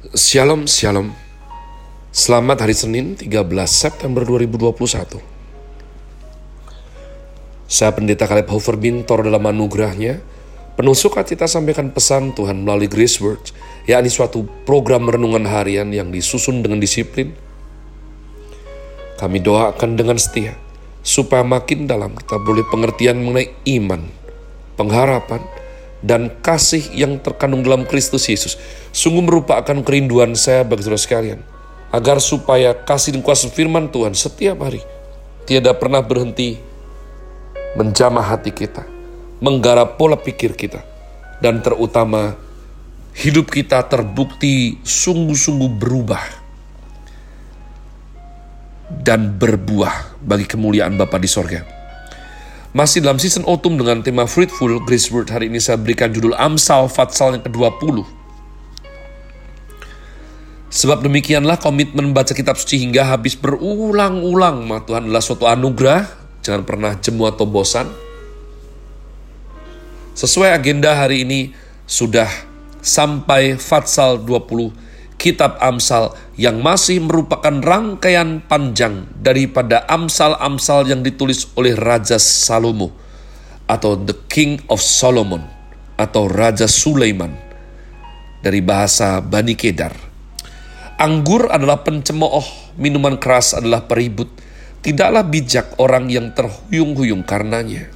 Shalom, Shalom. Selamat hari Senin 13 September 2021. Saya Pendeta Kaleb Hofer Bintor dalam anugerahnya, penuh sukacita sampaikan pesan Tuhan melalui Grace Words, yakni suatu program renungan harian yang disusun dengan disiplin. Kami doakan dengan setia, supaya makin dalam kita boleh pengertian mengenai iman, pengharapan, dan kasih yang terkandung dalam Kristus Yesus sungguh merupakan kerinduan saya bagi saudara sekalian agar supaya kasih dan kuasa firman Tuhan setiap hari tidak pernah berhenti menjamah hati kita, menggarap pola pikir kita, dan terutama hidup kita terbukti sungguh-sungguh berubah dan berbuah bagi kemuliaan Bapa di sorga. Masih dalam season autumn dengan tema Fruitful, Grace Word hari ini saya berikan judul Amsal Fatsal yang ke-20. Sebab demikianlah komitmen membaca kitab suci hingga habis berulang-ulang. Tuhan adalah suatu anugerah, jangan pernah jemu atau bosan. Sesuai agenda hari ini, sudah sampai Fatsal 20 kitab Amsal yang masih merupakan rangkaian panjang daripada Amsal-Amsal yang ditulis oleh Raja Salomo atau The King of Solomon atau Raja Sulaiman dari bahasa Bani Kedar. Anggur adalah pencemooh, minuman keras adalah peribut. Tidaklah bijak orang yang terhuyung-huyung karenanya.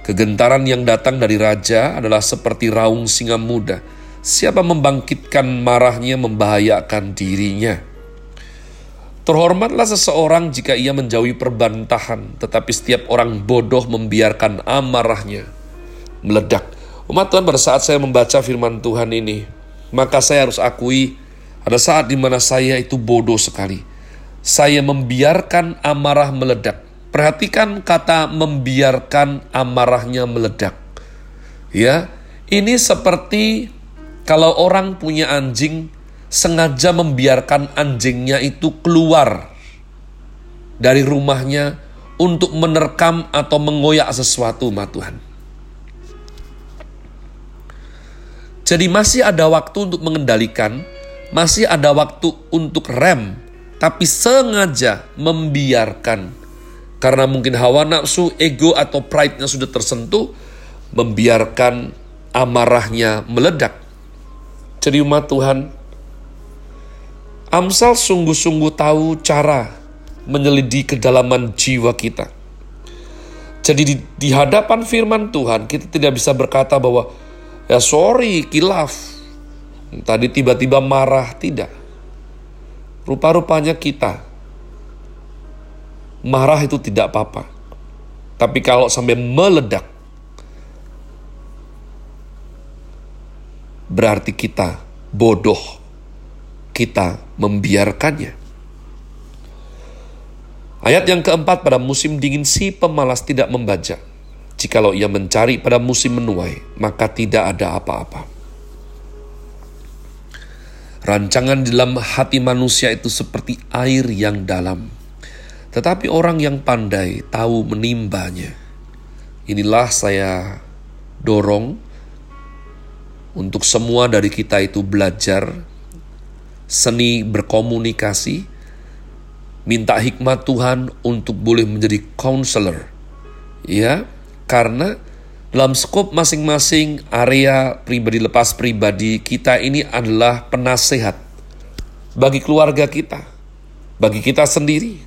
Kegentaran yang datang dari raja adalah seperti raung singa muda. Siapa membangkitkan marahnya membahayakan dirinya. Terhormatlah seseorang jika ia menjauhi perbantahan, tetapi setiap orang bodoh membiarkan amarahnya meledak. Umat Tuhan pada saat saya membaca firman Tuhan ini, maka saya harus akui ada saat di mana saya itu bodoh sekali. Saya membiarkan amarah meledak Perhatikan kata membiarkan amarahnya meledak. Ya, ini seperti kalau orang punya anjing sengaja membiarkan anjingnya itu keluar dari rumahnya untuk menerkam atau mengoyak sesuatu, ma Tuhan. Jadi masih ada waktu untuk mengendalikan, masih ada waktu untuk rem, tapi sengaja membiarkan karena mungkin hawa nafsu, ego atau pride-nya sudah tersentuh, membiarkan amarahnya meledak. Umat Tuhan, Amsal sungguh-sungguh tahu cara menyelidiki kedalaman jiwa kita. Jadi di, di hadapan firman Tuhan, kita tidak bisa berkata bahwa, ya sorry, kilaf. Tadi tiba-tiba marah, tidak. Rupa-rupanya kita marah itu tidak apa-apa. Tapi kalau sampai meledak, berarti kita bodoh. Kita membiarkannya. Ayat yang keempat pada musim dingin si pemalas tidak membaca. Jikalau ia mencari pada musim menuai, maka tidak ada apa-apa. Rancangan dalam hati manusia itu seperti air yang dalam tetapi orang yang pandai tahu menimbanya. Inilah saya dorong untuk semua dari kita itu belajar seni berkomunikasi, minta hikmat Tuhan untuk boleh menjadi counselor. Ya, karena dalam skop masing-masing area pribadi lepas pribadi kita ini adalah penasehat bagi keluarga kita, bagi kita sendiri,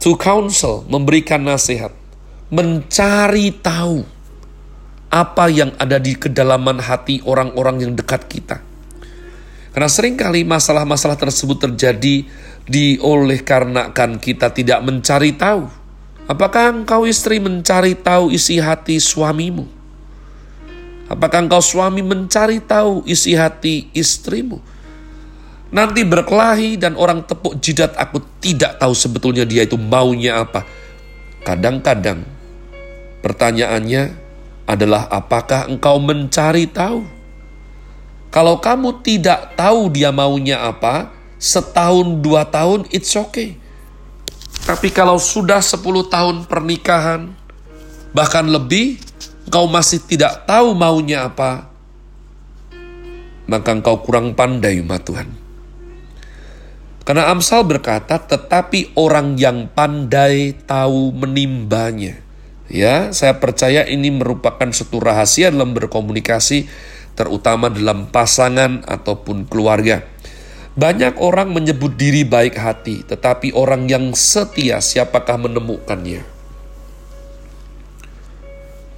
to counsel, memberikan nasihat, mencari tahu apa yang ada di kedalaman hati orang-orang yang dekat kita. Karena sering kali masalah-masalah tersebut terjadi di oleh karena kan kita tidak mencari tahu. Apakah engkau istri mencari tahu isi hati suamimu? Apakah engkau suami mencari tahu isi hati istrimu? Nanti berkelahi dan orang tepuk jidat aku tidak tahu sebetulnya dia itu maunya apa. Kadang-kadang pertanyaannya adalah apakah engkau mencari tahu? Kalau kamu tidak tahu dia maunya apa, setahun dua tahun it's okay. Tapi kalau sudah sepuluh tahun pernikahan, bahkan lebih, engkau masih tidak tahu maunya apa, maka engkau kurang pandai umat Tuhan. Karena Amsal berkata, tetapi orang yang pandai tahu menimbanya. Ya, saya percaya ini merupakan satu rahasia dalam berkomunikasi, terutama dalam pasangan ataupun keluarga. Banyak orang menyebut diri baik hati, tetapi orang yang setia siapakah menemukannya?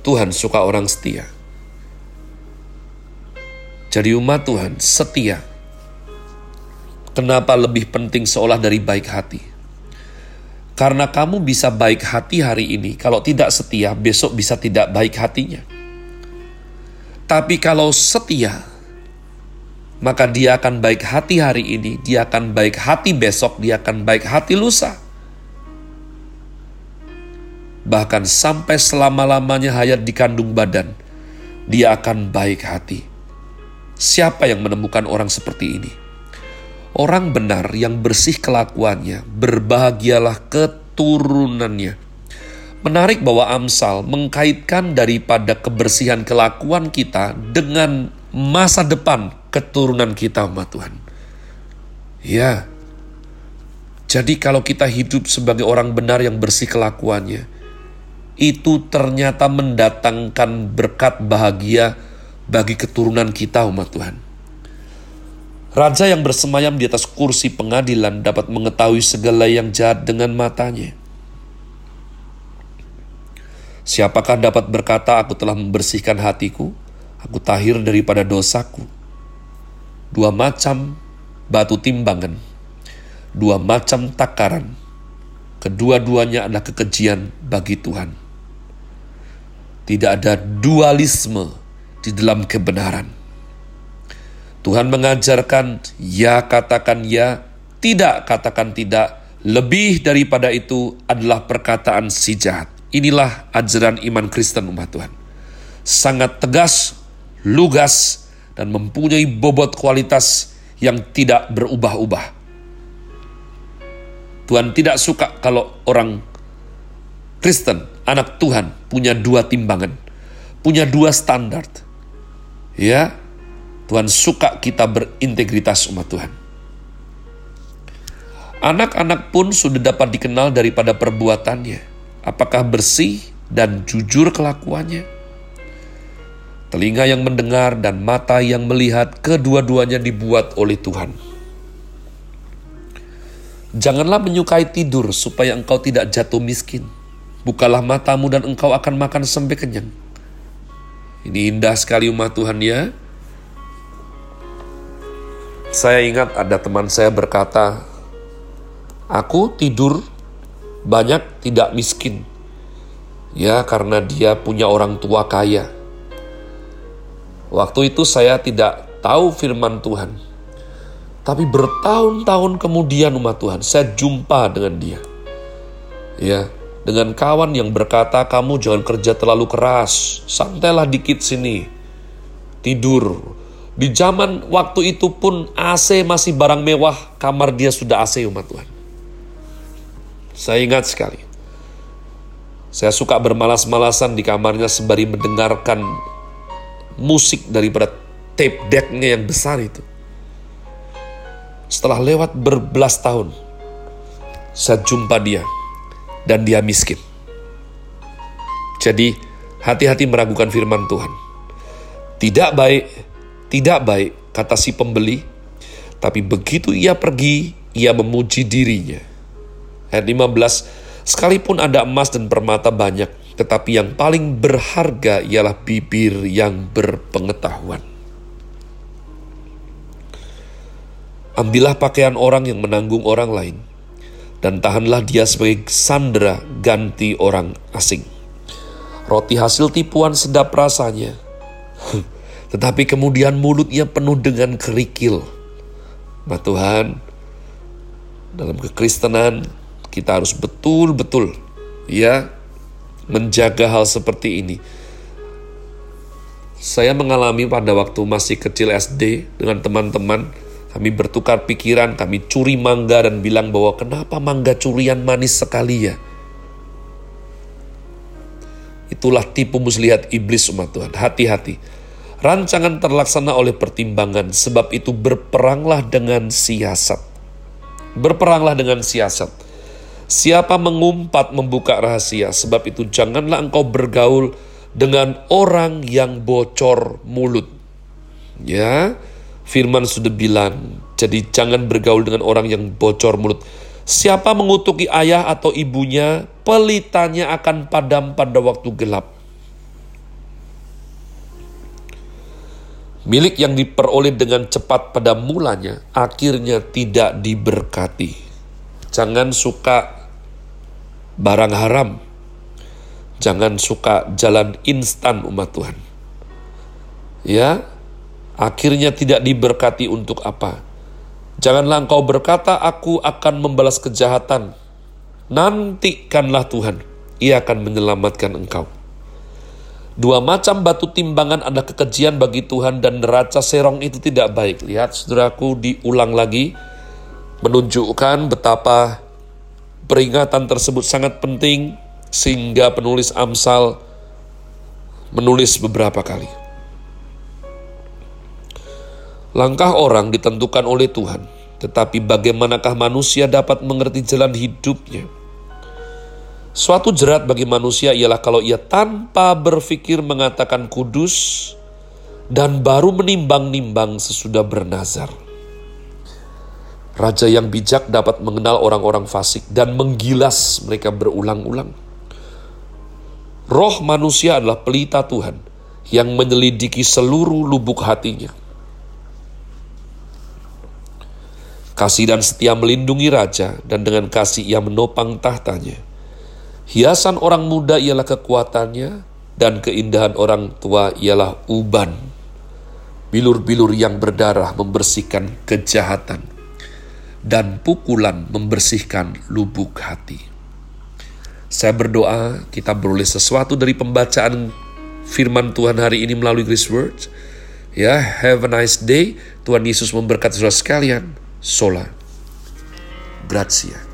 Tuhan suka orang setia. Jadi umat Tuhan setia. Kenapa lebih penting seolah dari baik hati? Karena kamu bisa baik hati hari ini, kalau tidak setia, besok bisa tidak baik hatinya. Tapi kalau setia, maka dia akan baik hati hari ini, dia akan baik hati besok, dia akan baik hati lusa. Bahkan sampai selama-lamanya hayat di kandung badan, dia akan baik hati. Siapa yang menemukan orang seperti ini? Orang benar yang bersih kelakuannya, berbahagialah keturunannya. Menarik bahwa Amsal mengkaitkan daripada kebersihan kelakuan kita dengan masa depan keturunan kita umat Tuhan. Ya, jadi kalau kita hidup sebagai orang benar yang bersih kelakuannya, itu ternyata mendatangkan berkat bahagia bagi keturunan kita umat Tuhan. Raja yang bersemayam di atas kursi pengadilan dapat mengetahui segala yang jahat dengan matanya. Siapakah dapat berkata, "Aku telah membersihkan hatiku, aku tahir daripada dosaku"? Dua macam batu timbangan, dua macam takaran, kedua-duanya adalah kekejian bagi Tuhan. Tidak ada dualisme di dalam kebenaran. Tuhan mengajarkan ya katakan ya, tidak katakan tidak. Lebih daripada itu adalah perkataan si jahat. Inilah ajaran iman Kristen umat Tuhan. Sangat tegas, lugas, dan mempunyai bobot kualitas yang tidak berubah-ubah. Tuhan tidak suka kalau orang Kristen, anak Tuhan, punya dua timbangan, punya dua standar Ya, Tuhan suka kita berintegritas umat Tuhan. Anak-anak pun sudah dapat dikenal daripada perbuatannya. Apakah bersih dan jujur kelakuannya? Telinga yang mendengar dan mata yang melihat kedua-duanya dibuat oleh Tuhan. Janganlah menyukai tidur supaya engkau tidak jatuh miskin. Bukalah matamu dan engkau akan makan sampai kenyang ini indah sekali umat Tuhan ya. Saya ingat ada teman saya berkata, Aku tidur banyak tidak miskin. Ya karena dia punya orang tua kaya. Waktu itu saya tidak tahu firman Tuhan. Tapi bertahun-tahun kemudian umat Tuhan, saya jumpa dengan dia. Ya, dengan kawan yang berkata kamu jangan kerja terlalu keras, santailah dikit sini, tidur. Di zaman waktu itu pun AC masih barang mewah, kamar dia sudah AC umat Tuhan. Saya ingat sekali. Saya suka bermalas-malasan di kamarnya sembari mendengarkan musik daripada tape decknya yang besar itu. Setelah lewat berbelas tahun, saya jumpa dia dan dia miskin. Jadi, hati-hati meragukan firman Tuhan. Tidak baik, tidak baik, kata si pembeli, tapi begitu ia pergi, ia memuji dirinya. Ayat 15, sekalipun ada emas dan permata banyak, tetapi yang paling berharga ialah bibir yang berpengetahuan. Ambillah pakaian orang yang menanggung orang lain, dan tahanlah dia sebagai sandera ganti orang asing. Roti hasil tipuan sedap rasanya, tetapi kemudian mulutnya penuh dengan kerikil. Nah Tuhan, dalam kekristenan kita harus betul-betul ya menjaga hal seperti ini. Saya mengalami pada waktu masih kecil SD dengan teman-teman, kami bertukar pikiran, kami curi mangga dan bilang bahwa kenapa mangga curian manis sekali ya? Itu Itulah tipu muslihat iblis umat Tuhan. Hati-hati. Rancangan terlaksana oleh pertimbangan, sebab itu berperanglah dengan siasat. Berperanglah dengan siasat. Siapa mengumpat membuka rahasia, sebab itu janganlah engkau bergaul dengan orang yang bocor mulut. Ya, firman sudah bilang, jadi jangan bergaul dengan orang yang bocor mulut. Siapa mengutuki ayah atau ibunya, pelitanya akan padam pada waktu gelap. Milik yang diperoleh dengan cepat pada mulanya, akhirnya tidak diberkati. Jangan suka barang haram. Jangan suka jalan instan umat Tuhan. Ya, akhirnya tidak diberkati untuk apa? Janganlah engkau berkata, aku akan membalas kejahatan. Nantikanlah Tuhan, ia akan menyelamatkan engkau. Dua macam batu timbangan ada kekejian bagi Tuhan dan neraca serong itu tidak baik. Lihat saudaraku diulang lagi, menunjukkan betapa Peringatan tersebut sangat penting sehingga penulis Amsal menulis beberapa kali. Langkah orang ditentukan oleh Tuhan, tetapi bagaimanakah manusia dapat mengerti jalan hidupnya? Suatu jerat bagi manusia ialah kalau ia tanpa berpikir mengatakan kudus dan baru menimbang-nimbang sesudah bernazar. Raja yang bijak dapat mengenal orang-orang fasik dan menggilas mereka berulang-ulang. Roh manusia adalah pelita Tuhan yang menyelidiki seluruh lubuk hatinya. Kasih dan setia melindungi raja dan dengan kasih ia menopang tahtanya. Hiasan orang muda ialah kekuatannya dan keindahan orang tua ialah uban. Bilur-bilur yang berdarah membersihkan kejahatan dan pukulan membersihkan lubuk hati. Saya berdoa kita beroleh sesuatu dari pembacaan firman Tuhan hari ini melalui Grace Words. Ya, have a nice day. Tuhan Yesus memberkati saudara sekalian. Sola. Grazie.